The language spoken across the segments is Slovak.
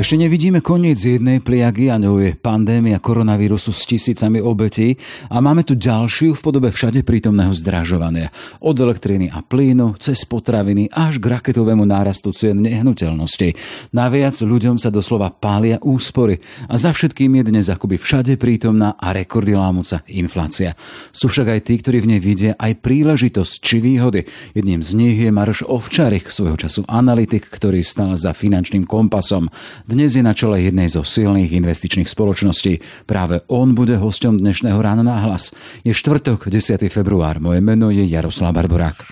Ešte nevidíme koniec jednej pliagy a ňou je pandémia koronavírusu s tisícami obetí a máme tu ďalšiu v podobe všade prítomného zdražovania. Od elektriny a plynu, cez potraviny až k raketovému nárastu cien nehnuteľností. Naviac ľuďom sa doslova pália úspory a za všetkým je dnes akoby všade prítomná a rekordy lámuca inflácia. Sú však aj tí, ktorí v nej vidia aj príležitosť či výhody. Jedným z nich je Maroš Ovčarik, svojho času analytik, ktorý stal za finančným kompasom. Dnes je na čele jednej zo silných investičných spoločností. Práve on bude hosťom dnešného rána na hlas. Je štvrtok, 10. február. Moje meno je Jaroslav Barborák.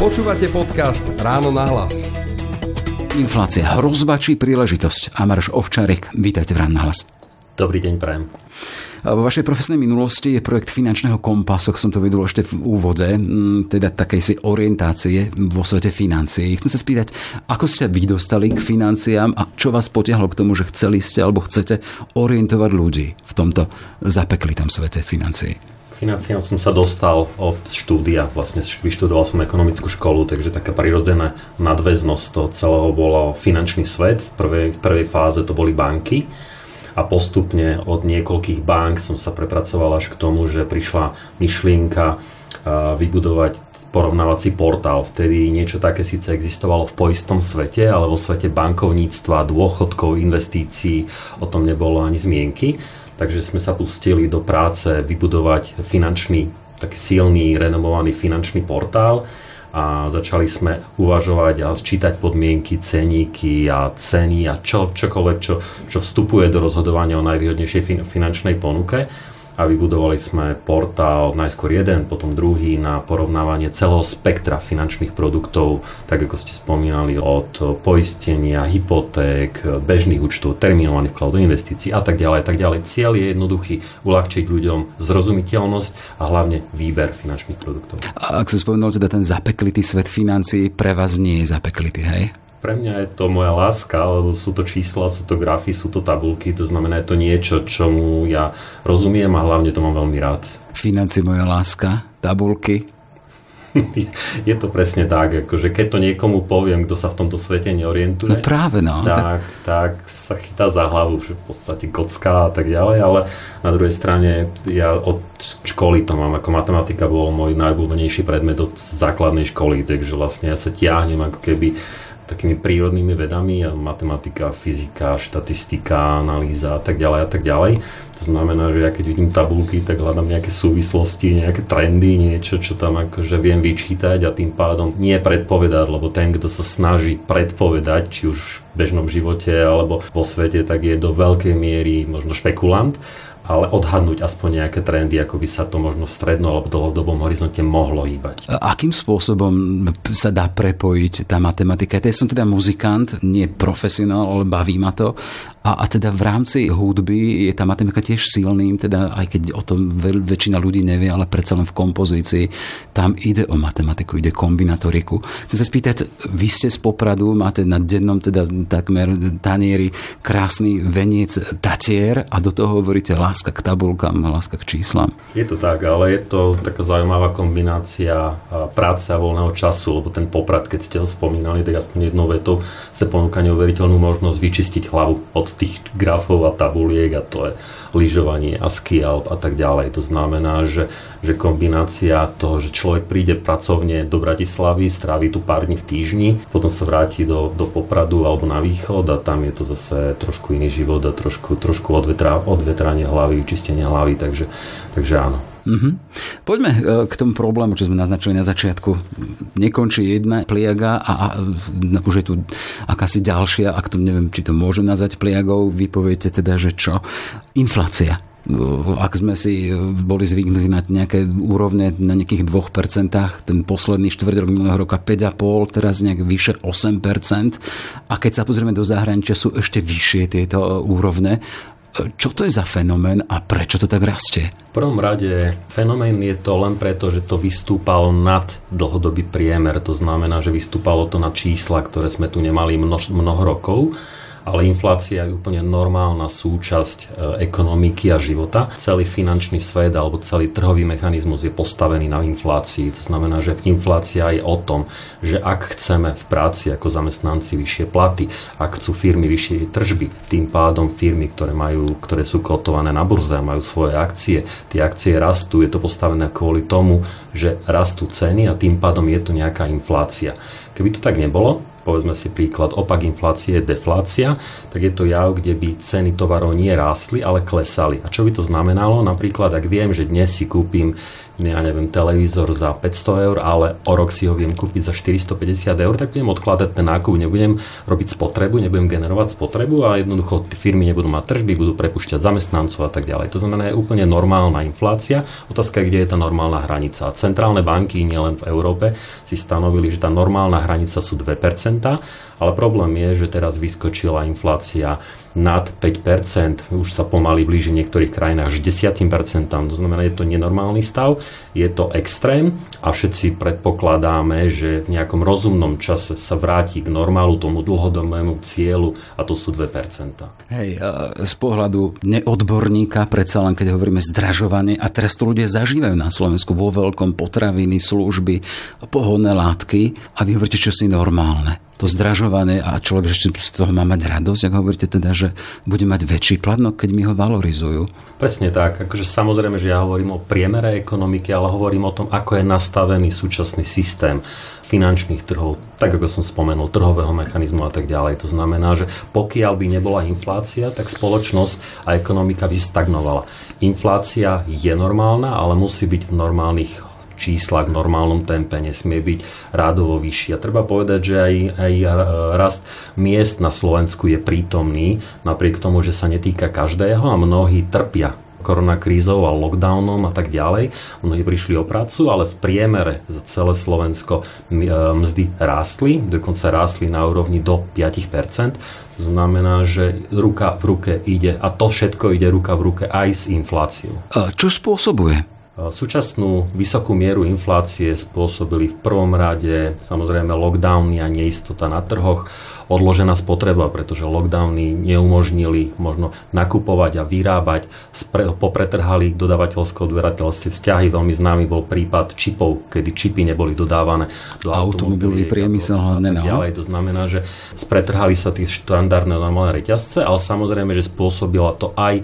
Počúvate podcast Ráno na hlas. Inflácia, hrozba či príležitosť. A Maroš Ovčarik, vítajte v Ráno na hlas. Dobrý deň, prajem. Vo vašej profesnej minulosti je projekt finančného kompasu, ak som to videl ešte v úvode, teda takej si orientácie vo svete financií. Chcem sa spýtať, ako ste vy dostali k financiám a čo vás potiahlo k tomu, že chceli ste alebo chcete orientovať ľudí v tomto zapeklitom svete financií? financiám som sa dostal od štúdia. Vlastne vyštudoval som ekonomickú školu, takže taká prirodzená nadväznosť toho celého bolo finančný svet. V prvej, v prvej fáze to boli banky a postupne od niekoľkých bank som sa prepracoval až k tomu, že prišla myšlienka vybudovať porovnávací portál. Vtedy niečo také síce existovalo v poistom svete, ale vo svete bankovníctva, dôchodkov, investícií o tom nebolo ani zmienky. Takže sme sa pustili do práce vybudovať finančný, taký silný, renomovaný finančný portál, a začali sme uvažovať a sčítať podmienky, ceníky a ceny a čo, čokoľvek, čo, čo vstupuje do rozhodovania o najvýhodnejšej finančnej ponuke a vybudovali sme portál najskôr jeden, potom druhý na porovnávanie celého spektra finančných produktov, tak ako ste spomínali, od poistenia, hypoték, bežných účtov, terminovaných vkladov investícií a tak ďalej, tak ďalej. Cieľ je jednoduchý, uľahčiť ľuďom zrozumiteľnosť a hlavne výber finančných produktov. A ak sa spomenul teda ten zapeklitý svet financií, pre vás nie je zapeklitý, hej? Pre mňa je to moja láska, lebo sú to čísla, sú to grafy, sú to tabulky, to znamená, je to niečo, čomu ja rozumiem a hlavne to mám veľmi rád. Financie moja láska, tabulky, je to presne tak, akože keď to niekomu poviem, kto sa v tomto svete neorientuje, no práve no, tak, tak sa chytá za hlavu, že v podstate kocka a tak ďalej, ale na druhej strane ja od školy to mám, ako matematika bol môj najobľúbenejší predmet od základnej školy, takže vlastne ja sa tiahnem ako keby takými prírodnými vedami, matematika, fyzika, štatistika, analýza a tak ďalej a tak ďalej. To znamená, že ja keď vidím tabulky, tak hľadám nejaké súvislosti, nejaké trendy, niečo, čo tam akože viem vyčítať a tým pádom nie predpovedať, lebo ten, kto sa snaží predpovedať, či už v bežnom živote alebo vo svete, tak je do veľkej miery možno špekulant ale odhadnúť aspoň nejaké trendy, ako by sa to možno v strednom alebo dlhodobom horizonte mohlo hýbať. Akým spôsobom sa dá prepojiť tá matematika? Ja som teda muzikant, nie profesionál, ale baví ma to. A, a teda v rámci hudby je tá matematika tiež silným, teda aj keď o tom veľ, väčšina ľudí nevie, ale predsa len v kompozícii, tam ide o matematiku, ide kombinatoriku. Chcem sa spýtať, vy ste z Popradu, máte na dennom teda takmer tanieri krásny veniec tatier a do toho hovoríte láska k tabulkám, láska k číslam. Je to tak, ale je to taká zaujímavá kombinácia práce a voľného času, lebo ten Poprad, keď ste ho spomínali, tak aspoň jednou vetou sa ponúka neuveriteľnú možnosť vyčistiť hlavu od tých grafov a tabuliek a to je lyžovanie a ski alp a tak ďalej. To znamená, že, že kombinácia toho, že človek príde pracovne do Bratislavy, strávi tu pár dní v týždni, potom sa vráti do, do Popradu alebo na východ a tam je to zase trošku iný život a trošku, trošku odvetra, odvetranie hlavy, čistenie hlavy, takže, takže áno. Mm-hmm. Poďme e, k tomu problému, čo sme naznačili na začiatku. Nekončí jedna pliaga a, a už je tu akási ďalšia, ak to neviem, či to môže nazvať pliagou, vy poviete teda, že čo? Inflácia ak sme si boli zvyknutí na nejaké úrovne na nejakých 2%, ten posledný štvrť rok minulého roka 5,5%, teraz nejak vyše 8%. A keď sa pozrieme do zahraničia, sú ešte vyššie tieto úrovne. Čo to je za fenomén a prečo to tak rastie? V prvom rade fenomén je to len preto, že to vystúpalo nad dlhodobý priemer. To znamená, že vystúpalo to na čísla, ktoré sme tu nemali množ, mnoho rokov ale inflácia je úplne normálna súčasť e, ekonomiky a života. Celý finančný svet alebo celý trhový mechanizmus je postavený na inflácii. To znamená, že inflácia je o tom, že ak chceme v práci ako zamestnanci vyššie platy, ak chcú firmy vyššie tržby, tým pádom firmy, ktoré, majú, ktoré sú kotované na burze a majú svoje akcie, tie akcie rastú, je to postavené kvôli tomu, že rastú ceny a tým pádom je tu nejaká inflácia. Keby to tak nebolo, povedzme si príklad, opak inflácie je deflácia, tak je to jav, kde by ceny tovarov nie rástli, ale klesali. A čo by to znamenalo? Napríklad, ak viem, že dnes si kúpim ja neviem, televízor za 500 eur, ale o rok si ho viem kúpiť za 450 eur, tak budem odkladať ten nákup, nebudem robiť spotrebu, nebudem generovať spotrebu a jednoducho firmy nebudú mať tržby, budú prepušťať zamestnancov a tak ďalej. To znamená, je úplne normálna inflácia. Otázka je, kde je tá normálna hranica. Centrálne banky, nielen v Európe, si stanovili, že tá normálna hranica sú 2%, tá ale problém je, že teraz vyskočila inflácia nad 5%, už sa pomaly blíži v niektorých krajinách až 10%, to znamená, je to nenormálny stav, je to extrém a všetci predpokladáme, že v nejakom rozumnom čase sa vráti k normálu, tomu dlhodobému cieľu a to sú 2%. Hej, z pohľadu neodborníka, predsa len keď hovoríme zdražovanie, a teraz to ľudia zažívajú na Slovensku vo veľkom potraviny, služby, pohodné látky a vy hovoríte, čo si normálne to zdražované a človek ešte z toho má mať radosť, ak hovoríte teda, že bude mať väčší plat, no keď mi ho valorizujú. Presne tak, akože samozrejme, že ja hovorím o priemere ekonomiky, ale hovorím o tom, ako je nastavený súčasný systém finančných trhov, tak ako som spomenul, trhového mechanizmu a tak ďalej. To znamená, že pokiaľ by nebola inflácia, tak spoločnosť a ekonomika by stagnovala. Inflácia je normálna, ale musí byť v normálnych čísla v normálnom tempe, nesmie byť rádovo vyšší. A treba povedať, že aj, aj rast miest na Slovensku je prítomný, napriek tomu, že sa netýka každého a mnohí trpia koronakrízou a lockdownom a tak ďalej. Mnohí prišli o prácu, ale v priemere za celé Slovensko e, mzdy rástli, dokonca rástli na úrovni do 5%. To znamená, že ruka v ruke ide a to všetko ide ruka v ruke aj s infláciou. A čo spôsobuje Súčasnú vysokú mieru inflácie spôsobili v prvom rade samozrejme lockdowny a neistota na trhoch, odložená spotreba, pretože lockdowny neumožnili možno nakupovať a vyrábať, popretrhali dodavateľsko odberateľstve vzťahy. Veľmi známy bol prípad čipov, kedy čipy neboli dodávané do automobilový priemysel. No. Ďalej. To znamená, že spretrhali sa tie štandardné normálne reťazce, ale samozrejme, že spôsobila to aj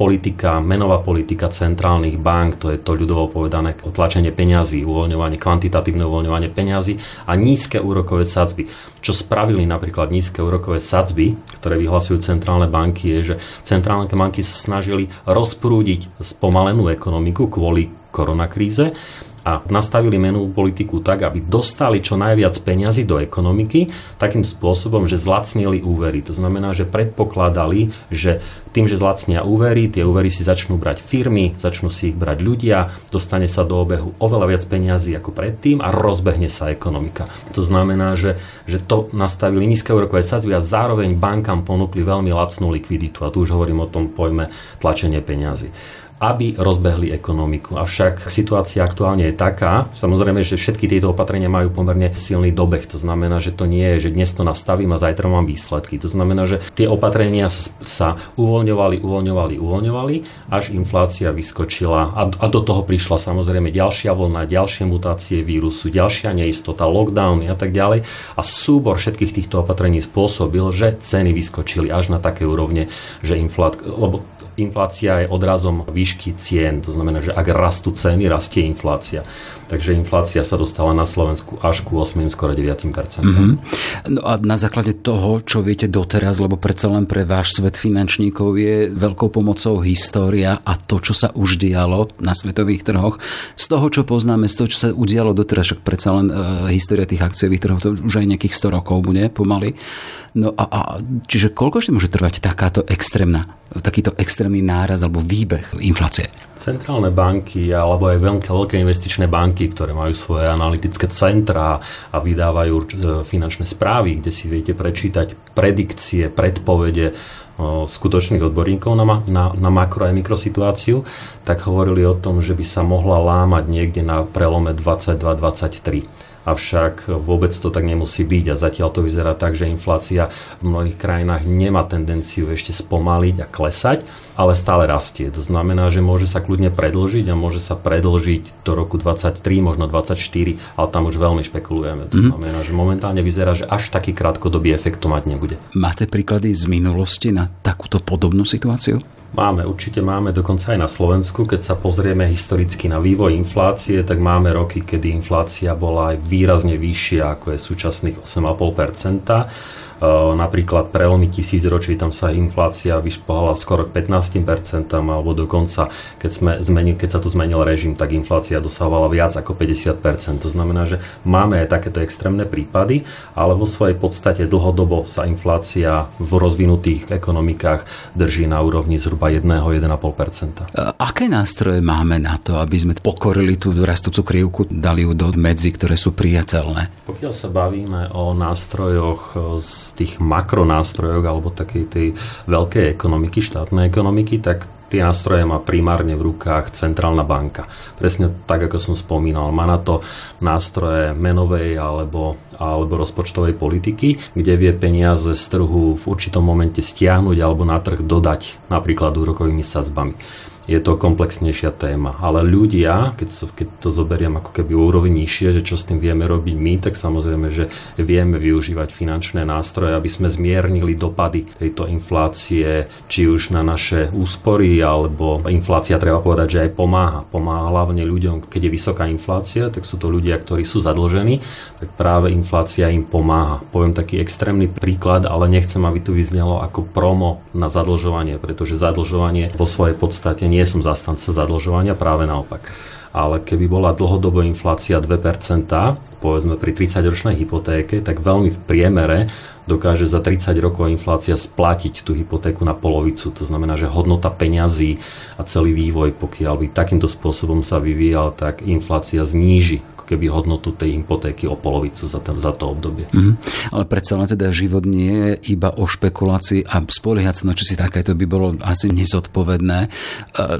politika, menová politika centrálnych bank, to je to ľudovo povedané tlačenie peňazí, uvoľňovanie, kvantitatívne uvoľňovanie peňazí a nízke úrokové sadzby. Čo spravili napríklad nízke úrokové sadzby, ktoré vyhlasujú centrálne banky, je, že centrálne banky sa snažili rozprúdiť spomalenú ekonomiku kvôli koronakríze a nastavili menovú politiku tak, aby dostali čo najviac peňazí do ekonomiky takým spôsobom, že zlacnili úvery. To znamená, že predpokladali, že tým, že zlacnia úvery, tie úvery si začnú brať firmy, začnú si ich brať ľudia, dostane sa do obehu oveľa viac peňazí ako predtým a rozbehne sa ekonomika. To znamená, že, že to nastavili nízke úrokové sadzby a zároveň bankám ponúkli veľmi lacnú likviditu. A tu už hovorím o tom pojme tlačenie peňazí aby rozbehli ekonomiku. Avšak situácia aktuálne je taká, samozrejme, že všetky tieto opatrenia majú pomerne silný dobeh. To znamená, že to nie je, že dnes to nastavím a zajtra mám výsledky. To znamená, že tie opatrenia sa, uvoľňovali, uvoľňovali, uvoľňovali, až inflácia vyskočila a, do toho prišla samozrejme ďalšia vlna, ďalšie mutácie vírusu, ďalšia neistota, lockdowny a tak ďalej. A súbor všetkých týchto opatrení spôsobil, že ceny vyskočili až na také úrovne, že inflát, lebo inflácia je odrazom výšky cien. To znamená, že ak rastú ceny, rastie inflácia. Takže inflácia sa dostala na Slovensku až ku 8, skoro 9 mm-hmm. No a na základe toho, čo viete doteraz, lebo predsa len pre váš svet finančníkov je veľkou pomocou história a to, čo sa už dialo na svetových trhoch. Z toho, čo poznáme, z toho, čo sa udialo doteraz, však predsa len e, história tých akciových trhov, to už aj nejakých 100 rokov bude pomaly. No a, a čiže koľko ešte môže trvať takáto extrémna, takýto extrémny náraz alebo výbeh inflácie? Centrálne banky alebo aj veľké, veľké investičné banky, ktoré majú svoje analytické centrá a vydávajú e, finančné správy, kde si viete prečítať predikcie, predpovede skutočných odborníkov na, na, na makro a mikrosituáciu, tak hovorili o tom, že by sa mohla lámať niekde na prelome 22-23 avšak vôbec to tak nemusí byť a zatiaľ to vyzerá tak, že inflácia v mnohých krajinách nemá tendenciu ešte spomaliť a klesať, ale stále rastie. To znamená, že môže sa kľudne predlžiť a môže sa predlžiť do roku 23, možno 24, ale tam už veľmi špekulujeme. To mm. znamená, že momentálne vyzerá, že až taký krátkodobý efekt to mať nebude. Máte príklady z minulosti na takúto podobnú situáciu? Máme, určite máme, dokonca aj na Slovensku. Keď sa pozrieme historicky na vývoj inflácie, tak máme roky, kedy inflácia bola aj výrazne vyššia, ako je súčasných 8,5%. Napríklad prelomy tisíc ročí, tam sa inflácia vyšpohala skoro k 15%, alebo dokonca, keď, sme zmenili, keď sa tu zmenil režim, tak inflácia dosahovala viac ako 50%. To znamená, že máme aj takéto extrémne prípady, ale vo svojej podstate dlhodobo sa inflácia v rozvinutých ekonomikách drží na úrovni zhruba 1-1,5%. Aké nástroje máme na to, aby sme pokorili tú rastúcu krivku, dali ju do medzi, ktoré sú priateľné? Pokiaľ sa bavíme o nástrojoch z tých makronástrojoch alebo takej tej veľkej ekonomiky, štátnej ekonomiky, tak tie nástroje má primárne v rukách centrálna banka. Presne tak, ako som spomínal. Má na to nástroje menovej alebo, alebo rozpočtovej politiky, kde vie peniaze z trhu v určitom momente stiahnuť alebo na trh dodať napríklad úrokovými sadzbami je to komplexnejšia téma. Ale ľudia, keď, keď to zoberiem ako keby úroveň nižšie, že čo s tým vieme robiť my, tak samozrejme, že vieme využívať finančné nástroje, aby sme zmiernili dopady tejto inflácie, či už na naše úspory, alebo inflácia treba povedať, že aj pomáha. Pomáha hlavne ľuďom, keď je vysoká inflácia, tak sú to ľudia, ktorí sú zadlžení, tak práve inflácia im pomáha. Poviem taký extrémny príklad, ale nechcem, aby tu vyznelo ako promo na zadlžovanie, pretože zadlžovanie vo svojej podstate nie som zastanca zadlžovania, práve naopak. Ale keby bola dlhodobo inflácia 2%, povedzme pri 30-ročnej hypotéke, tak veľmi v priemere dokáže za 30 rokov inflácia splatiť tú hypotéku na polovicu. To znamená, že hodnota peňazí a celý vývoj, pokiaľ by takýmto spôsobom sa vyvíjal, tak inflácia zníži keby hodnotu tej hypotéky o polovicu za, ten, za to obdobie. Mm, ale predsa len teda život nie je iba o špekulácii a spoliehať sa na čo si takéto by bolo asi nezodpovedné.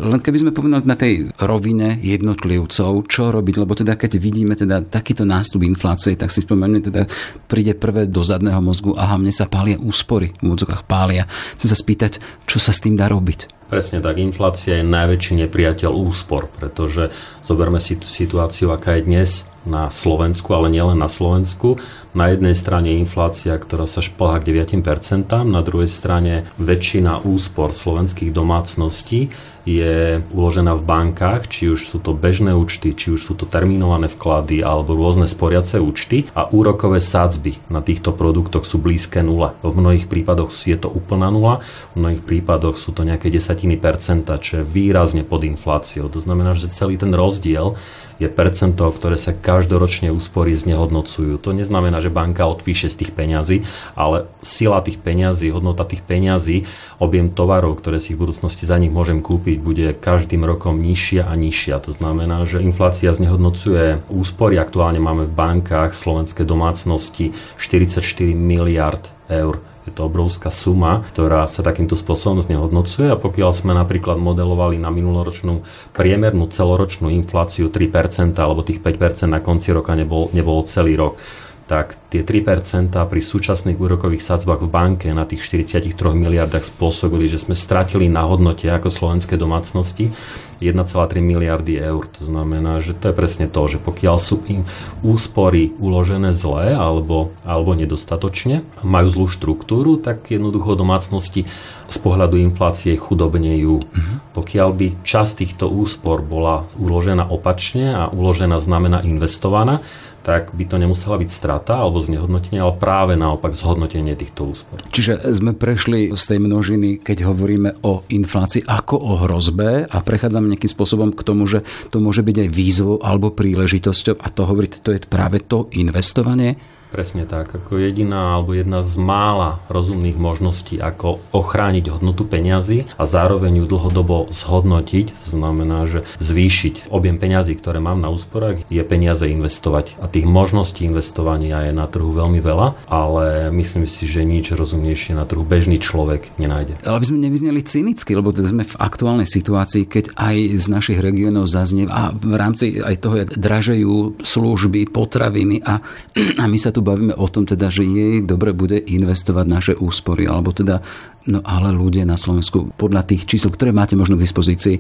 Len keby sme povedali na tej rovine jednotlivcov, čo robiť, lebo teda keď vidíme teda takýto nástup inflácie, tak si spomeneme, teda príde prvé do zadného mozgu, aha, mne sa pália úspory, v úvodzokách pália. Chcem sa spýtať, čo sa s tým dá robiť? Presne tak, inflácia je najväčší nepriateľ úspor, pretože zoberme si situáciu, aká je dnes na Slovensku, ale nielen na Slovensku. Na jednej strane inflácia, ktorá sa šplhá k 9%, na druhej strane väčšina úspor slovenských domácností je uložená v bankách, či už sú to bežné účty, či už sú to terminované vklady alebo rôzne sporiace účty a úrokové sádzby na týchto produktoch sú blízke nule. V mnohých prípadoch je to úplná nula, v mnohých prípadoch sú to nejaké desatiny percenta, čo je výrazne pod infláciou. To znamená, že celý ten rozdiel je percento, ktoré sa každoročne úspory znehodnocujú. To neznamená, že banka odpíše z tých peňazí, ale sila tých peňazí, hodnota tých peňazí, objem tovarov, ktoré si v budúcnosti za nich môžem kúpiť, bude každým rokom nižšia a nižšia. To znamená, že inflácia znehodnocuje úspory. Aktuálne máme v bankách slovenské domácnosti 44 miliard eur. Je to obrovská suma, ktorá sa takýmto spôsobom znehodnocuje a pokiaľ sme napríklad modelovali na minuloročnú priemernú celoročnú infláciu 3% alebo tých 5% na konci roka nebol, nebol celý rok, tak tie 3% pri súčasných úrokových sadzbách v banke na tých 43 miliardách spôsobili, že sme stratili na hodnote ako slovenské domácnosti 1,3 miliardy eur. To znamená, že to je presne to, že pokiaľ sú im úspory uložené zle alebo, alebo nedostatočne, majú zlú štruktúru, tak jednoducho domácnosti z pohľadu inflácie chudobnejú. Mm-hmm. Pokiaľ by časť týchto úspor bola uložená opačne a uložená znamená investovaná, tak by to nemusela byť strata alebo znehodnotenie, ale práve naopak zhodnotenie týchto úspor. Čiže sme prešli z tej množiny, keď hovoríme o inflácii ako o hrozbe a prechádzame nejakým spôsobom k tomu, že to môže byť aj výzvou alebo príležitosťou a to hovoriť, to je práve to investovanie Presne tak. Ako jediná alebo jedna z mála rozumných možností, ako ochrániť hodnotu peňazí a zároveň ju dlhodobo zhodnotiť, to znamená, že zvýšiť objem peňazí, ktoré mám na úsporách, je peniaze investovať. A tých možností investovania je na trhu veľmi veľa, ale myslím si, že nič rozumnejšie na trhu bežný človek nenájde. Ale by sme nevyzneli cynicky, lebo teda sme v aktuálnej situácii, keď aj z našich regiónov zaznie a v rámci aj toho, jak dražejú služby, potraviny a, a my sa tu bavíme o tom teda, že jej dobre bude investovať naše úspory, alebo teda, no ale ľudia na Slovensku podľa tých čísel, ktoré máte možno k dispozícii,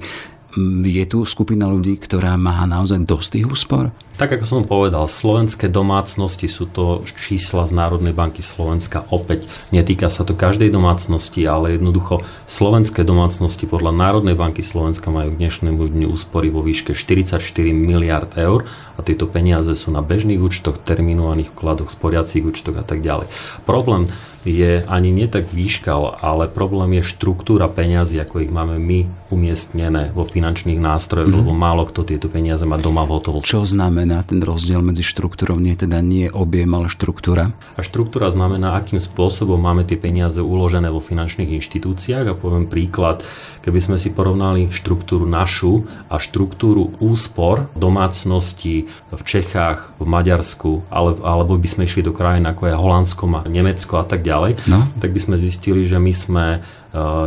je tu skupina ľudí, ktorá má naozaj dosť tých úspor? Tak ako som povedal, slovenské domácnosti sú to čísla z Národnej banky Slovenska. Opäť netýka sa to každej domácnosti, ale jednoducho slovenské domácnosti podľa Národnej banky Slovenska majú k dnešnému dňu úspory vo výške 44 miliard eur a tieto peniaze sú na bežných účtoch, terminovaných vkladoch, sporiacich účtoch a tak ďalej. Problém je ani nie tak výška, ale problém je štruktúra peňazí, ako ich máme my umiestnené vo finančných nástrojoch, mm. lebo málo kto tieto peniaze má doma v hotovosti. Čo znamená ten rozdiel medzi štruktúrou? Nie teda nie objem, ale štruktúra? A štruktúra znamená, akým spôsobom máme tie peniaze uložené vo finančných inštitúciách. A poviem príklad, keby sme si porovnali štruktúru našu a štruktúru úspor domácnosti v Čechách, v Maďarsku, ale, alebo by sme išli do krajín ako je Holandsko, Nemecko a tak ďalej, no. tak by sme zistili, že my sme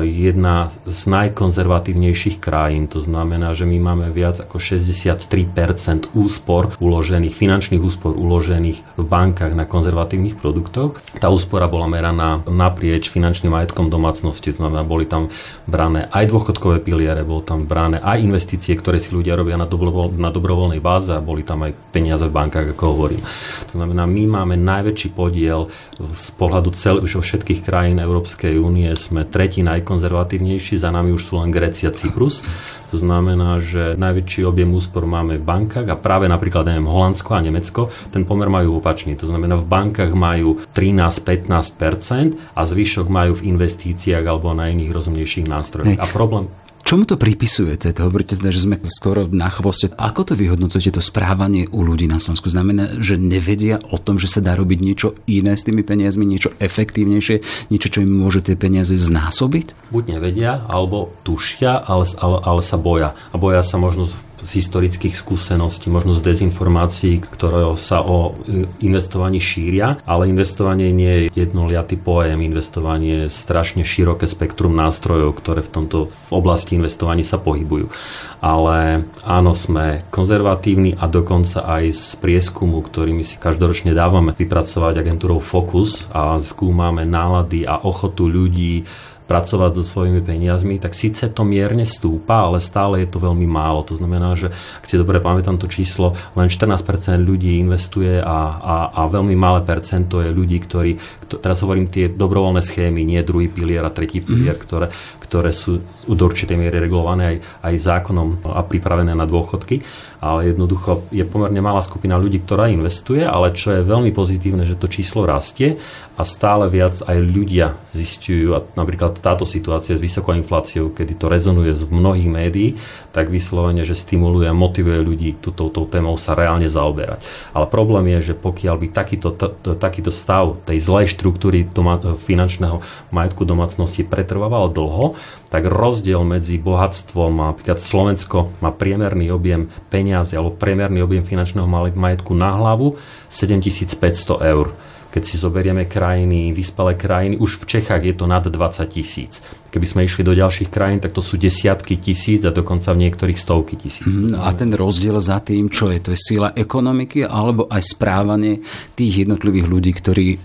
jedna z najkonzervatívnejších krajín. To znamená, že my máme viac ako 63% úspor uložených, finančných úspor uložených v bankách na konzervatívnych produktoch. Tá úspora bola meraná naprieč finančným majetkom domácnosti. To znamená, boli tam brané aj dôchodkové piliere, boli tam brané aj investície, ktoré si ľudia robia na, dobrovoľ, na dobrovoľnej báze a boli tam aj peniaze v bankách, ako hovorím. To znamená, my máme najväčší podiel z pohľadu cel, už všetkých krajín Európskej únie sme tretí tretí najkonzervatívnejší, za nami už sú len Grécia, Cyprus. To znamená, že najväčší objem úspor máme v bankách a práve napríklad neviem, Holandsko a Nemecko ten pomer majú opačný. To znamená, v bankách majú 13-15% a zvyšok majú v investíciách alebo na iných rozumnejších nástrojoch. Hej. A problém, Čomu to pripisujete? To hovoríte teda, že sme skoro na chvoste. Ako to vyhodnocujete, to správanie u ľudí na Slovensku? Znamená, že nevedia o tom, že sa dá robiť niečo iné s tými peniazmi, niečo efektívnejšie, niečo, čo im môže tie peniaze znásobiť? Buď nevedia, alebo tušia, ale, ale, ale sa boja. A boja sa možno z historických skúseností, možno z dezinformácií, ktoré sa o investovaní šíria, ale investovanie nie je jednoliatý pojem, investovanie je strašne široké spektrum nástrojov, ktoré v tomto v oblasti investovaní sa pohybujú. Ale áno, sme konzervatívni a dokonca aj z prieskumu, ktorými si každoročne dávame vypracovať agentúrou Focus a skúmame nálady a ochotu ľudí pracovať so svojimi peniazmi, tak síce to mierne stúpa, ale stále je to veľmi málo. To znamená, že ak si dobre pamätám to číslo, len 14% ľudí investuje a, a, a veľmi malé percento je ľudí, ktorí, teraz hovorím tie dobrovoľné schémy, nie druhý pilier a tretí pilier, mm. ktoré, ktoré sú do určitej miery regulované aj, aj zákonom a pripravené na dôchodky, ale jednoducho je pomerne malá skupina ľudí, ktorá investuje, ale čo je veľmi pozitívne, že to číslo rastie a stále viac aj ľudia zistujú, a napríklad táto situácia s vysokou infláciou, kedy to rezonuje z mnohých médií, tak vyslovene, že stimuluje a motivuje ľudí túto témou sa reálne zaoberať. Ale problém je, že pokiaľ by takýto, t- takýto stav tej zlej štruktúry doma- finančného majetku domácnosti pretrvával dlho, tak rozdiel medzi bohatstvom, napríklad Slovensko má priemerný objem peniazy alebo priemerný objem finančného majetku na hlavu 7500 eur keď si zoberieme krajiny, vyspelé krajiny, už v Čechách je to nad 20 tisíc. Keby sme išli do ďalších krajín, tak to sú desiatky tisíc a dokonca v niektorých stovky tisíc. Mm, a ten rozdiel za tým, čo je? To je sila ekonomiky alebo aj správanie tých jednotlivých ľudí, ktorí e,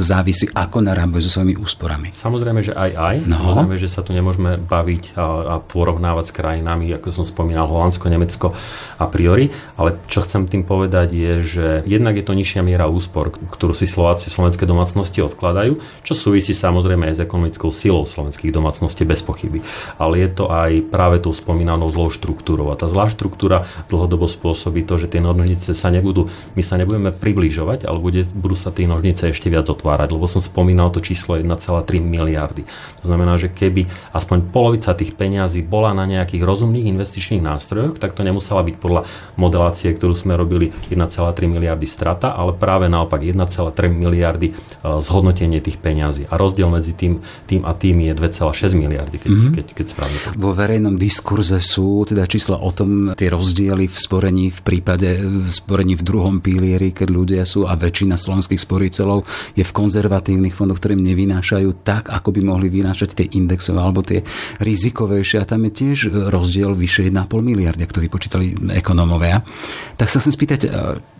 závisí ako narábajú so svojimi úsporami? Samozrejme, že aj aj. No. Samozrejme, že sa tu nemôžeme baviť a, a porovnávať s krajinami, ako som spomínal, Holandsko, Nemecko a priori. Ale čo chcem tým povedať je, že jednak je to nižšia miera úspor, ktorú si Slováci, slovenské domácnosti odkladajú, čo súvisí samozrejme aj s ekonomickou silou slovenských všetkých domácností bez pochyby. Ale je to aj práve tou spomínanou zlou štruktúrou. A tá zlá štruktúra dlhodobo spôsobí to, že tie nožnice sa nebudú, my sa nebudeme približovať, ale bude, budú sa tie nožnice ešte viac otvárať, lebo som spomínal to číslo 1,3 miliardy. To znamená, že keby aspoň polovica tých peňazí bola na nejakých rozumných investičných nástrojoch, tak to nemusela byť podľa modelácie, ktorú sme robili 1,3 miliardy strata, ale práve naopak 1,3 miliardy e, zhodnotenie tých peňazí. A rozdiel medzi tým, tým a tým je 2,6 miliardy, keď, mm-hmm. keď, keď správne. Vo verejnom diskurze sú teda čísla o tom, tie rozdiely v sporení v prípade v sporení v druhom pilieri, keď ľudia sú a väčšina slovenských sporiteľov je v konzervatívnych fondoch, ktorým nevynášajú tak, ako by mohli vynášať tie indexové alebo tie rizikovejšie. A tam je tiež rozdiel vyše 1,5 miliardy, ak to vypočítali ekonómovia. Tak sa chcem spýtať,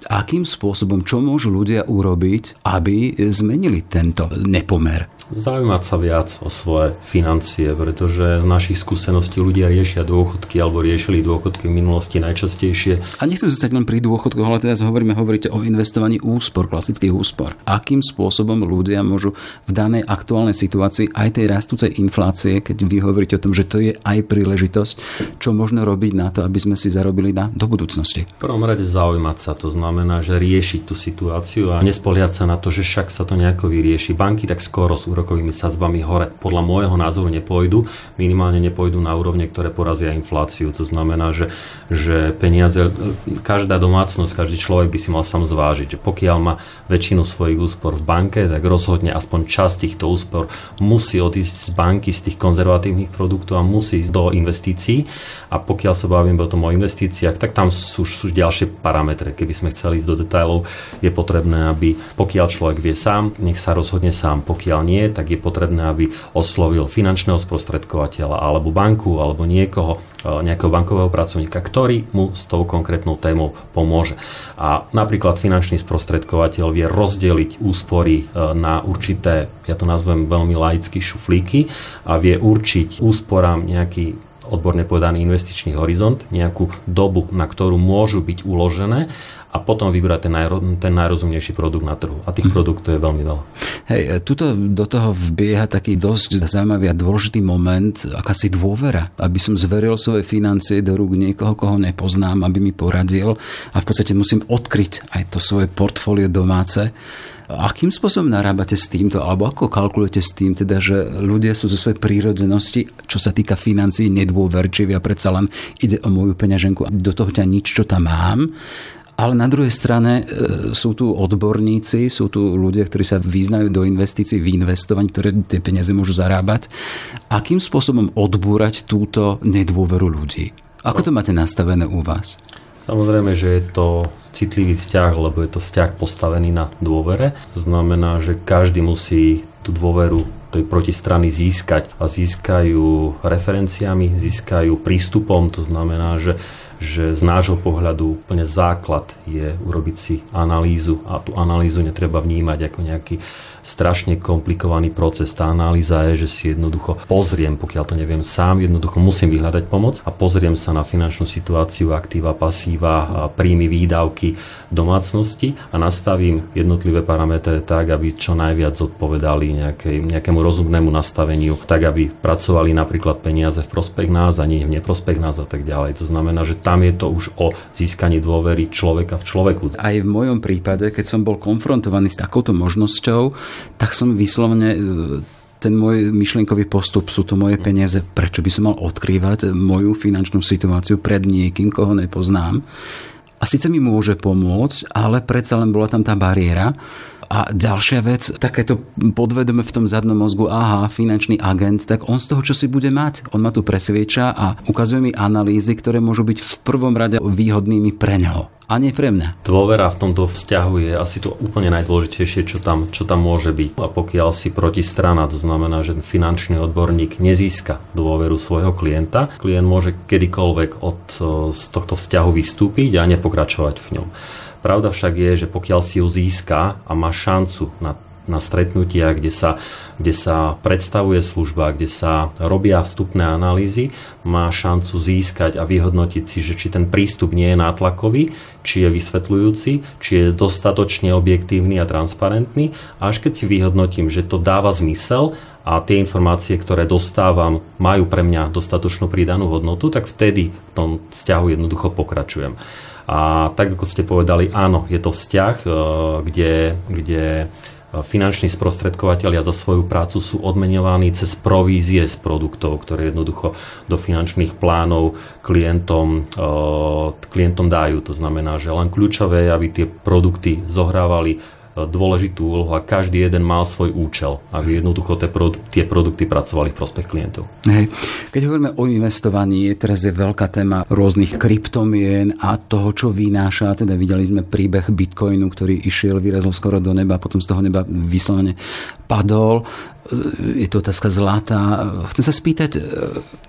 akým spôsobom, čo môžu ľudia urobiť, aby zmenili tento nepomer? Zaujímať sa viac o svoje financie, pretože z našich skúseností ľudia riešia dôchodky alebo riešili dôchodky v minulosti najčastejšie. A nechcem zostať len pri dôchodkoch, ale teraz hovoríme, hovoríte o investovaní úspor, klasických úspor. Akým spôsobom ľudia môžu v danej aktuálnej situácii aj tej rastúcej inflácie, keď vy hovoríte o tom, že to je aj príležitosť, čo možno robiť na to, aby sme si zarobili na do budúcnosti? V prvom rade zaujímať sa, to znamená že riešiť tú situáciu a nespoliať sa na to, že však sa to nejako vyrieši. Banky tak skoro s úrokovými sadzbami hore podľa môjho názoru nepôjdu, minimálne nepôjdu na úrovne, ktoré porazia infláciu. To znamená, že, že peniaze, každá domácnosť, každý človek by si mal sám zvážiť, že pokiaľ má väčšinu svojich úspor v banke, tak rozhodne aspoň časť týchto úspor musí odísť z banky, z tých konzervatívnych produktov a musí ísť do investícií. A pokiaľ sa bavíme o tom o investíciách, tak tam sú, sú ďalšie parametre. Keby sme chceli chcel ísť do detailov, je potrebné, aby pokiaľ človek vie sám, nech sa rozhodne sám. Pokiaľ nie, tak je potrebné, aby oslovil finančného sprostredkovateľa alebo banku alebo niekoho, e, nejakého bankového pracovníka, ktorý mu s tou konkrétnou témou pomôže. A napríklad finančný sprostredkovateľ vie rozdeliť úspory e, na určité, ja to nazvem veľmi laicky, šuflíky a vie určiť úsporám nejaký odborne povedaný investičný horizont, nejakú dobu, na ktorú môžu byť uložené a potom vybrať ten, najro, ten najrozumnejší produkt na trhu. A tých mm. produktov je veľmi veľa. Hej, tuto do toho vbieha taký dosť zaujímavý a dôležitý moment, akási dôvera, aby som zveril svoje financie do rúk niekoho, koho nepoznám, aby mi poradil a v podstate musím odkryť aj to svoje portfólio domáce. Akým spôsobom narábate s týmto, alebo ako kalkulujete s tým, teda, že ľudia sú zo svojej prírodzenosti, čo sa týka financií, nedôverčiví a predsa len ide o moju peňaženku a do toho ťa nič, čo tam mám. Ale na druhej strane e, sú tu odborníci, sú tu ľudia, ktorí sa vyznajú do investícií, v investovaní, ktoré tie peniaze môžu zarábať. Akým spôsobom odbúrať túto nedôveru ľudí? Ako to máte nastavené u vás? Samozrejme, že je to citlivý vzťah, lebo je to vzťah postavený na dôvere. To znamená, že každý musí tú dôveru tej protistrany získať a získajú referenciami, získajú prístupom, to znamená, že že z nášho pohľadu úplne základ je urobiť si analýzu a tú analýzu netreba vnímať ako nejaký strašne komplikovaný proces. Tá analýza je, že si jednoducho pozriem, pokiaľ to neviem sám, jednoducho musím vyhľadať pomoc a pozriem sa na finančnú situáciu, aktíva, pasíva, príjmy, výdavky domácnosti a nastavím jednotlivé parametre tak, aby čo najviac zodpovedali nejakej, nejakému rozumnému nastaveniu, tak aby pracovali napríklad peniaze v prospech nás a nie v neprospech nás a tak ďalej. To znamená, že tam je to už o získaní dôvery človeka v človeku. Aj v mojom prípade, keď som bol konfrontovaný s takouto možnosťou, tak som vyslovene e, ten môj myšlienkový postup, sú to moje peniaze, prečo by som mal odkrývať moju finančnú situáciu pred niekým, koho nepoznám. A síce mi môže pomôcť, ale predsa len bola tam tá bariéra. A ďalšia vec, takéto podvedome v tom zadnom mozgu, aha, finančný agent, tak on z toho, čo si bude mať, on ma tu presvieča a ukazuje mi analýzy, ktoré môžu byť v prvom rade výhodnými pre neho a nie pre mňa. Dôvera v tomto vzťahu je asi to úplne najdôležitejšie, čo tam, čo tam môže byť. A pokiaľ si protistrana, to znamená, že finančný odborník nezíska dôveru svojho klienta, klient môže kedykoľvek od, z tohto vzťahu vystúpiť a nepokračovať v ňom. Pravda však je, že pokiaľ si ju získa a má šancu na na stretnutiach, kde sa, kde sa predstavuje služba, kde sa robia vstupné analýzy, má šancu získať a vyhodnotiť si, že či ten prístup nie je nátlakový, či je vysvetľujúci, či je dostatočne objektívny a transparentný. Až keď si vyhodnotím, že to dáva zmysel a tie informácie, ktoré dostávam, majú pre mňa dostatočnú pridanú hodnotu, tak vtedy v tom vzťahu jednoducho pokračujem. A tak ako ste povedali, áno, je to vzťah, eh, kde, kde finanční sprostredkovateľia za svoju prácu sú odmenovaní cez provízie z produktov, ktoré jednoducho do finančných plánov klientom, klientom dajú. To znamená, že len kľúčové je, aby tie produkty zohrávali dôležitú úlohu a každý jeden mal svoj účel, aby jednoducho tie, produ- tie produkty pracovali v prospech klientov. Hej. Keď hovoríme o investovaní, teraz je veľká téma rôznych kryptomien a toho, čo vynáša. Teda videli sme príbeh Bitcoinu, ktorý išiel, vyrazil skoro do neba, potom z toho neba vyslovene padol. Je to otázka zlata. Chcem sa spýtať, e,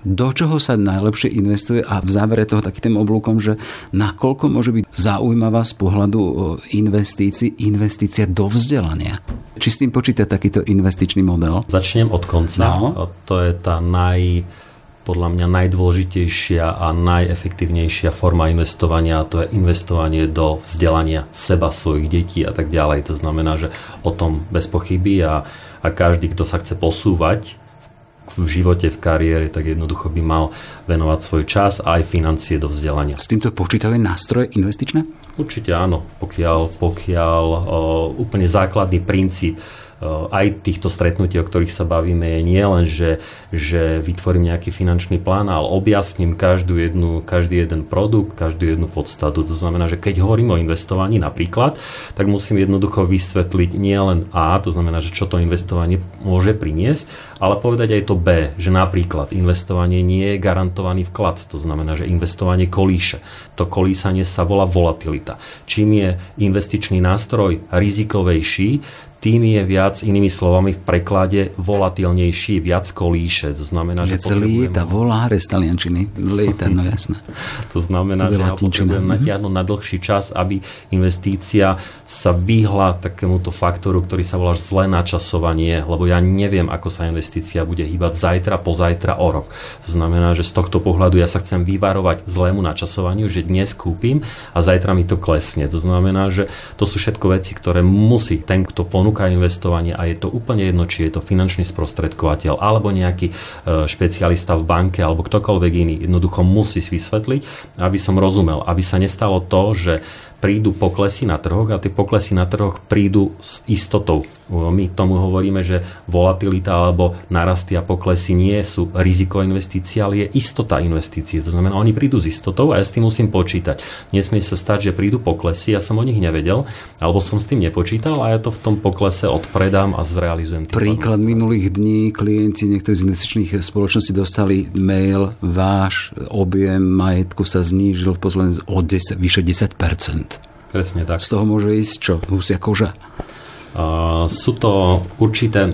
do čoho sa najlepšie investuje a v závere toho takým oblúkom, že nakoľko môže byť zaujímavá z pohľadu e, investícií investícia do vzdelania? Či s tým počíta takýto investičný model? Začnem od konca. No. To je tá naj podľa mňa najdôležitejšia a najefektívnejšia forma investovania a to je investovanie do vzdelania seba, svojich detí a tak ďalej. To znamená, že o tom bez pochyby a, a každý, kto sa chce posúvať v živote, v kariére, tak jednoducho by mal venovať svoj čas a aj financie do vzdelania. S týmto počítajú nástroje investičné? Určite áno, pokiaľ, pokiaľ o, úplne základný princíp aj týchto stretnutí, o ktorých sa bavíme, je nie len, že, že vytvorím nejaký finančný plán, ale objasním každú jednu, každý jeden produkt, každú jednu podstatu. To znamená, že keď hovorím o investovaní napríklad, tak musím jednoducho vysvetliť nie len A, to znamená, že čo to investovanie môže priniesť, ale povedať aj to B, že napríklad investovanie nie je garantovaný vklad, to znamená, že investovanie kolíše. To kolísanie sa volá volatilita. Čím je investičný nástroj rizikovejší, tým je viac, inými slovami v preklade, volatilnejší, viac kolíše. To znamená, že, že lieta, voláre z taliančiny. Lieta, no jasné. to znamená, to že ja potrebujem mhm. natiahnuť na dlhší čas, aby investícia sa vyhla takémuto faktoru, ktorý sa volá zlé načasovanie, lebo ja neviem, ako sa investícia bude hýbať zajtra, pozajtra, o rok. To znamená, že z tohto pohľadu ja sa chcem vyvarovať zlému načasovaniu, že dnes kúpim a zajtra mi to klesne. To znamená, že to sú všetko veci, ktoré musí ten, kto ponúka ponúka investovanie a je to úplne jedno, či je to finančný sprostredkovateľ alebo nejaký e, špecialista v banke alebo ktokoľvek iný. Jednoducho musí si vysvetliť, aby som rozumel, aby sa nestalo to, že prídu poklesy na trhoch a tie poklesy na trhoch prídu s istotou. My tomu hovoríme, že volatilita alebo narasty a poklesy nie sú riziko investícií, ale je istota investícií. To znamená, oni prídu s istotou a ja s tým musím počítať. Nesmie sa stať, že prídu poklesy, ja som o nich nevedel, alebo som s tým nepočítal a ja to v tom poklese odpredám a zrealizujem. Príklad minulých dní klienti niektorých z investičných spoločností dostali mail, váš objem majetku sa znížil v posledných o 10, vyše 10 Presne tak. Z toho môže ísť čo? Husia koža? Uh, sú to určité,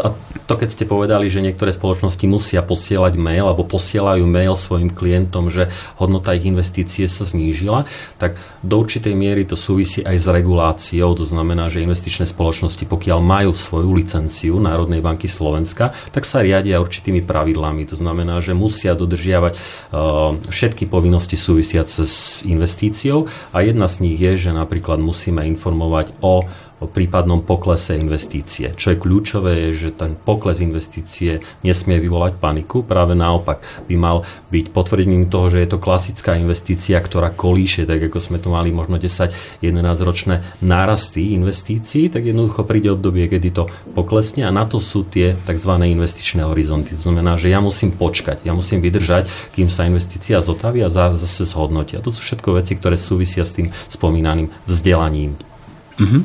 a to keď ste povedali, že niektoré spoločnosti musia posielať mail alebo posielajú mail svojim klientom, že hodnota ich investície sa znížila, tak do určitej miery to súvisí aj s reguláciou. To znamená, že investičné spoločnosti, pokiaľ majú svoju licenciu Národnej banky Slovenska, tak sa riadia určitými pravidlami. To znamená, že musia dodržiavať uh, všetky povinnosti súvisiace s investíciou a jedna z nich je, že napríklad musíme informovať o o prípadnom poklese investície. Čo je kľúčové je, že ten pokles investície nesmie vyvolať paniku, práve naopak by mal byť potvrdením toho, že je to klasická investícia, ktorá kolíše, tak ako sme tu mali možno 10-11 ročné nárasty investícií, tak jednoducho príde obdobie, kedy to poklesne a na to sú tie tzv. investičné horizonty. To znamená, že ja musím počkať, ja musím vydržať, kým sa investícia zotaví a zase zhodnotia. To sú všetko veci, ktoré súvisia s tým spomínaným vzdelaním. Uh-huh.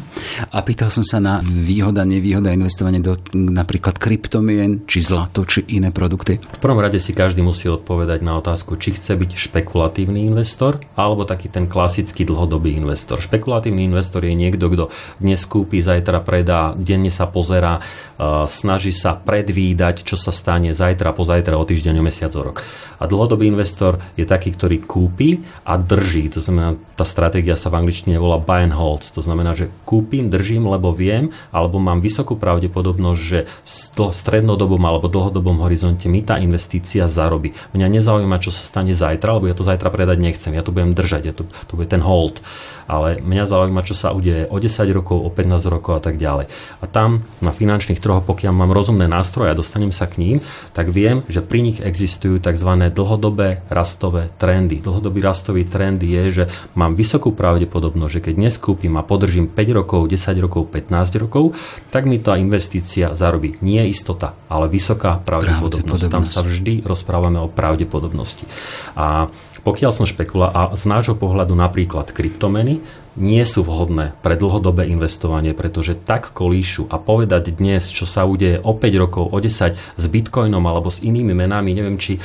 A pýtal som sa na výhoda, nevýhoda investovania do napríklad kryptomien, či zlato, či iné produkty. V prvom rade si každý musí odpovedať na otázku, či chce byť špekulatívny investor alebo taký ten klasický dlhodobý investor. Špekulatívny investor je niekto, kto dnes kúpi, zajtra predá, denne sa pozerá, uh, snaží sa predvídať, čo sa stane zajtra, pozajtra, o týždeň, o mesiac, o rok. A dlhodobý investor je taký, ktorý kúpi a drží. To znamená, tá stratégia sa v angličtine volá buy and hold. To znamená, že že kúpim, držím, lebo viem, alebo mám vysokú pravdepodobnosť, že v strednodobom alebo dlhodobom horizonte mi tá investícia zarobí. Mňa nezaujíma, čo sa stane zajtra, lebo ja to zajtra predať nechcem. Ja to budem držať, ja to, to bude ten hold. Ale mňa zaujíma, čo sa udeje o 10 rokov, o 15 rokov a tak ďalej. A tam na finančných trhoch, pokiaľ mám rozumné nástroje a dostanem sa k ním, tak viem, že pri nich existujú tzv. dlhodobé rastové trendy. Dlhodobý rastový trend je, že mám vysokú pravdepodobnosť, že keď dnes kúpim a podržím 5 rokov, 10 rokov, 15 rokov, tak mi tá investícia zarobí. Nie istota, ale vysoká pravdepodobnosť. Tam sa vždy rozprávame o pravdepodobnosti. A pokiaľ som špekula a z nášho pohľadu napríklad kryptomeny, nie sú vhodné pre dlhodobé investovanie, pretože tak kolíšu a povedať dnes, čo sa udeje o 5 rokov, o 10 s bitcoinom alebo s inými menami, neviem, či e,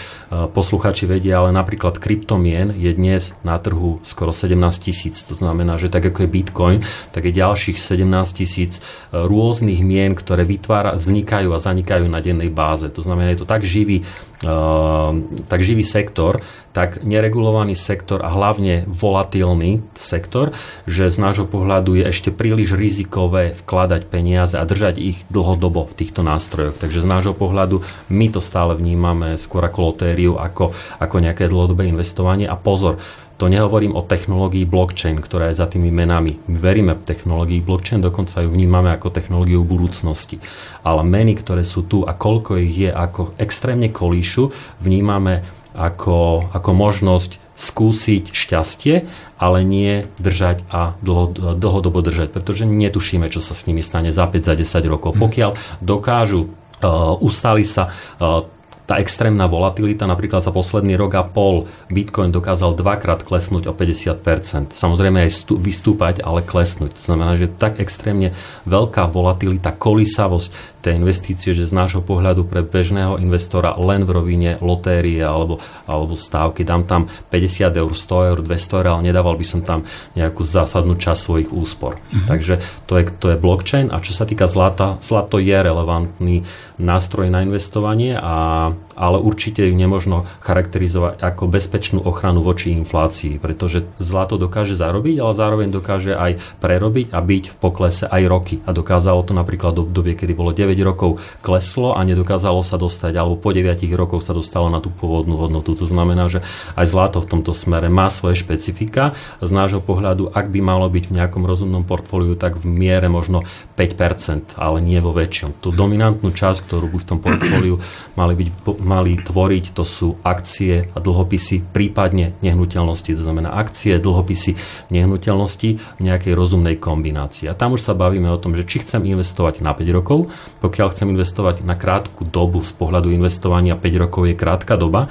posluchači vedia, ale napríklad kryptomien je dnes na trhu skoro 17 tisíc. To znamená, že tak ako je bitcoin, tak je ďalších 17 tisíc e, rôznych mien, ktoré vytvára, vznikajú a zanikajú na dennej báze. To znamená, je to tak živý, uh, tak živý sektor, tak neregulovaný sektor a hlavne volatilný sektor, že z nášho pohľadu je ešte príliš rizikové vkladať peniaze a držať ich dlhodobo v týchto nástrojoch. Takže z nášho pohľadu my to stále vnímame skôr ako lotériu, ako, ako nejaké dlhodobé investovanie. A pozor, to nehovorím o technológii blockchain, ktorá je za tými menami. My veríme v technológii blockchain, dokonca ju vnímame ako technológiu budúcnosti. Ale meny, ktoré sú tu a koľko ich je, ako extrémne kolíšu, vnímame ako, ako možnosť skúsiť šťastie, ale nie držať a dlho, dlhodobo držať, pretože netušíme, čo sa s nimi stane za 5, za 10 rokov. Mhm. Pokiaľ dokážu uh, ustali sa uh, tá extrémna volatilita, napríklad za posledný rok a pol Bitcoin dokázal dvakrát klesnúť o 50%. Samozrejme aj vystúpať, ale klesnúť. To znamená, že tak extrémne veľká volatilita, kolísavosť tej investície, že z nášho pohľadu pre bežného investora len v rovine lotérie alebo, alebo stávky dám tam 50 eur, 100 eur, 200 eur, ale nedával by som tam nejakú zásadnú časť svojich úspor. Mm-hmm. Takže to je, to je blockchain a čo sa týka zlata, zlato je relevantný nástroj na investovanie, a, ale určite ju nemožno charakterizovať ako bezpečnú ochranu voči inflácii, pretože zlato dokáže zarobiť, ale zároveň dokáže aj prerobiť a byť v poklese aj roky. A dokázalo to napríklad v obdobie, kedy bolo 9 9 rokov kleslo a nedokázalo sa dostať, alebo po 9 rokoch sa dostalo na tú pôvodnú hodnotu. To znamená, že aj zlato v tomto smere má svoje špecifika. Z nášho pohľadu, ak by malo byť v nejakom rozumnom portfóliu, tak v miere možno 5%, ale nie vo väčšom. Tú dominantnú časť, ktorú by v tom portfóliu mali, byť, mali tvoriť, to sú akcie a dlhopisy, prípadne nehnuteľnosti. To znamená akcie, dlhopisy, nehnuteľnosti v nejakej rozumnej kombinácii. A tam už sa bavíme o tom, že či chcem investovať na 5 rokov, pokiaľ chcem investovať na krátku dobu z pohľadu investovania 5 rokov je krátka doba,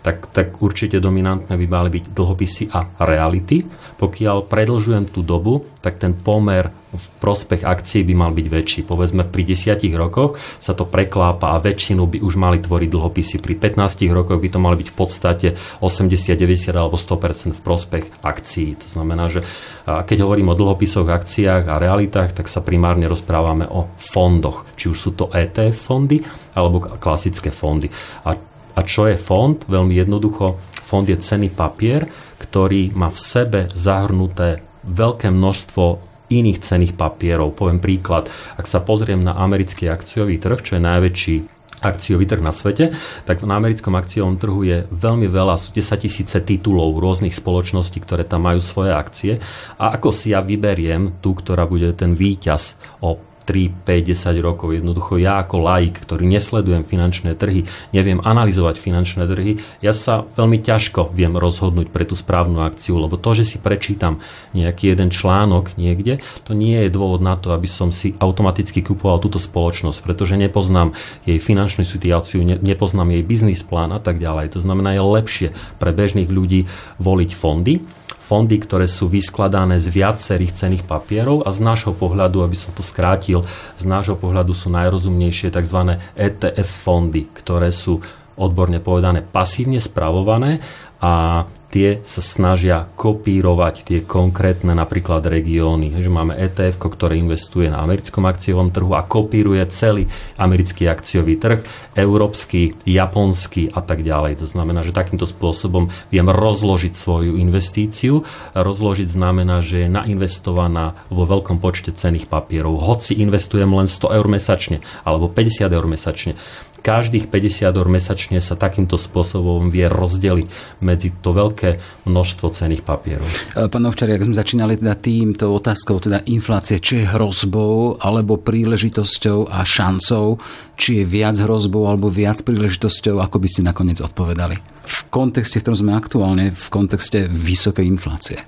tak, tak určite dominantné by mali byť dlhopisy a reality. Pokiaľ predlžujem tú dobu, tak ten pomer v prospech akcií by mal byť väčší. Povedzme pri 10 rokoch sa to preklápa a väčšinu by už mali tvoriť dlhopisy. Pri 15 rokoch by to mali byť v podstate 80, 90 alebo 100% v prospech akcií. To znamená, že keď hovorím o dlhopisoch, akciách a realitách, tak sa primárne rozprávame o fondoch. Či už sú to ETF fondy alebo klasické fondy. A a čo je fond? Veľmi jednoducho, fond je cený papier, ktorý má v sebe zahrnuté veľké množstvo iných cených papierov. Poviem príklad, ak sa pozriem na americký akciový trh, čo je najväčší akciový trh na svete, tak na americkom akciovom trhu je veľmi veľa, sú 10 tisíce titulov rôznych spoločností, ktoré tam majú svoje akcie a ako si ja vyberiem tú, ktorá bude ten výťaz o 3, 5, 10 rokov. Jednoducho ja ako laik, ktorý nesledujem finančné trhy, neviem analyzovať finančné trhy, ja sa veľmi ťažko viem rozhodnúť pre tú správnu akciu, lebo to, že si prečítam nejaký jeden článok niekde, to nie je dôvod na to, aby som si automaticky kupoval túto spoločnosť, pretože nepoznám jej finančnú situáciu, nepoznám jej biznis plán a tak ďalej. To znamená, je lepšie pre bežných ľudí voliť fondy, fondy, ktoré sú vyskladané z viacerých cených papierov a z nášho pohľadu, aby som to skrátil, z nášho pohľadu sú najrozumnejšie tzv. ETF fondy, ktoré sú odborne povedané pasívne spravované a tie sa snažia kopírovať tie konkrétne napríklad regióny. Že máme ETF, ktoré investuje na americkom akciovom trhu a kopíruje celý americký akciový trh, európsky, japonský a tak ďalej. To znamená, že takýmto spôsobom viem rozložiť svoju investíciu. Rozložiť znamená, že je nainvestovaná vo veľkom počte cených papierov. Hoci investujem len 100 eur mesačne alebo 50 eur mesačne, každých 50 eur mesačne sa takýmto spôsobom vie rozdeliť medzi to veľké množstvo cených papierov. E, pán Ovčari, ak sme začínali teda týmto otázkou teda inflácie, či je hrozbou alebo príležitosťou a šancou, či je viac hrozbou alebo viac príležitosťou, ako by ste nakoniec odpovedali? V kontexte, v ktorom sme aktuálne, v kontexte vysokej inflácie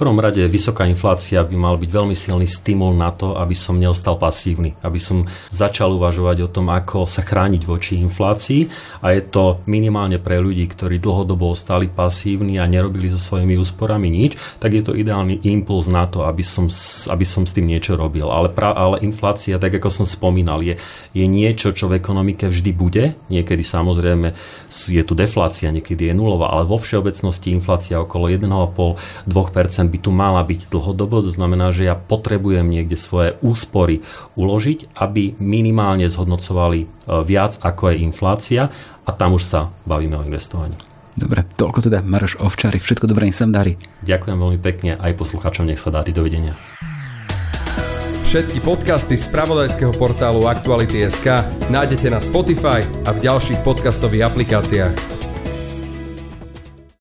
prvom rade vysoká inflácia by mal byť veľmi silný stimul na to, aby som neostal pasívny, aby som začal uvažovať o tom, ako sa chrániť voči inflácii a je to minimálne pre ľudí, ktorí dlhodobo ostali pasívni a nerobili so svojimi úsporami nič, tak je to ideálny impuls na to, aby som, aby som s tým niečo robil. Ale, pra, ale inflácia, tak ako som spomínal, je, je niečo, čo v ekonomike vždy bude. Niekedy samozrejme je tu deflácia, niekedy je nulová, ale vo všeobecnosti inflácia okolo 1,5-2% by tu mala byť dlhodobo, to znamená, že ja potrebujem niekde svoje úspory uložiť, aby minimálne zhodnocovali e, viac ako je inflácia a tam už sa bavíme o investovaní. Dobre, toľko teda Maroš Ovčárik, všetko dobré, nech sa darí. Ďakujem veľmi pekne, aj poslucháčom nech sa darí, dovidenia. Všetky podcasty z pravodajského portálu Aktuality.sk nájdete na Spotify a v ďalších podcastových aplikáciách.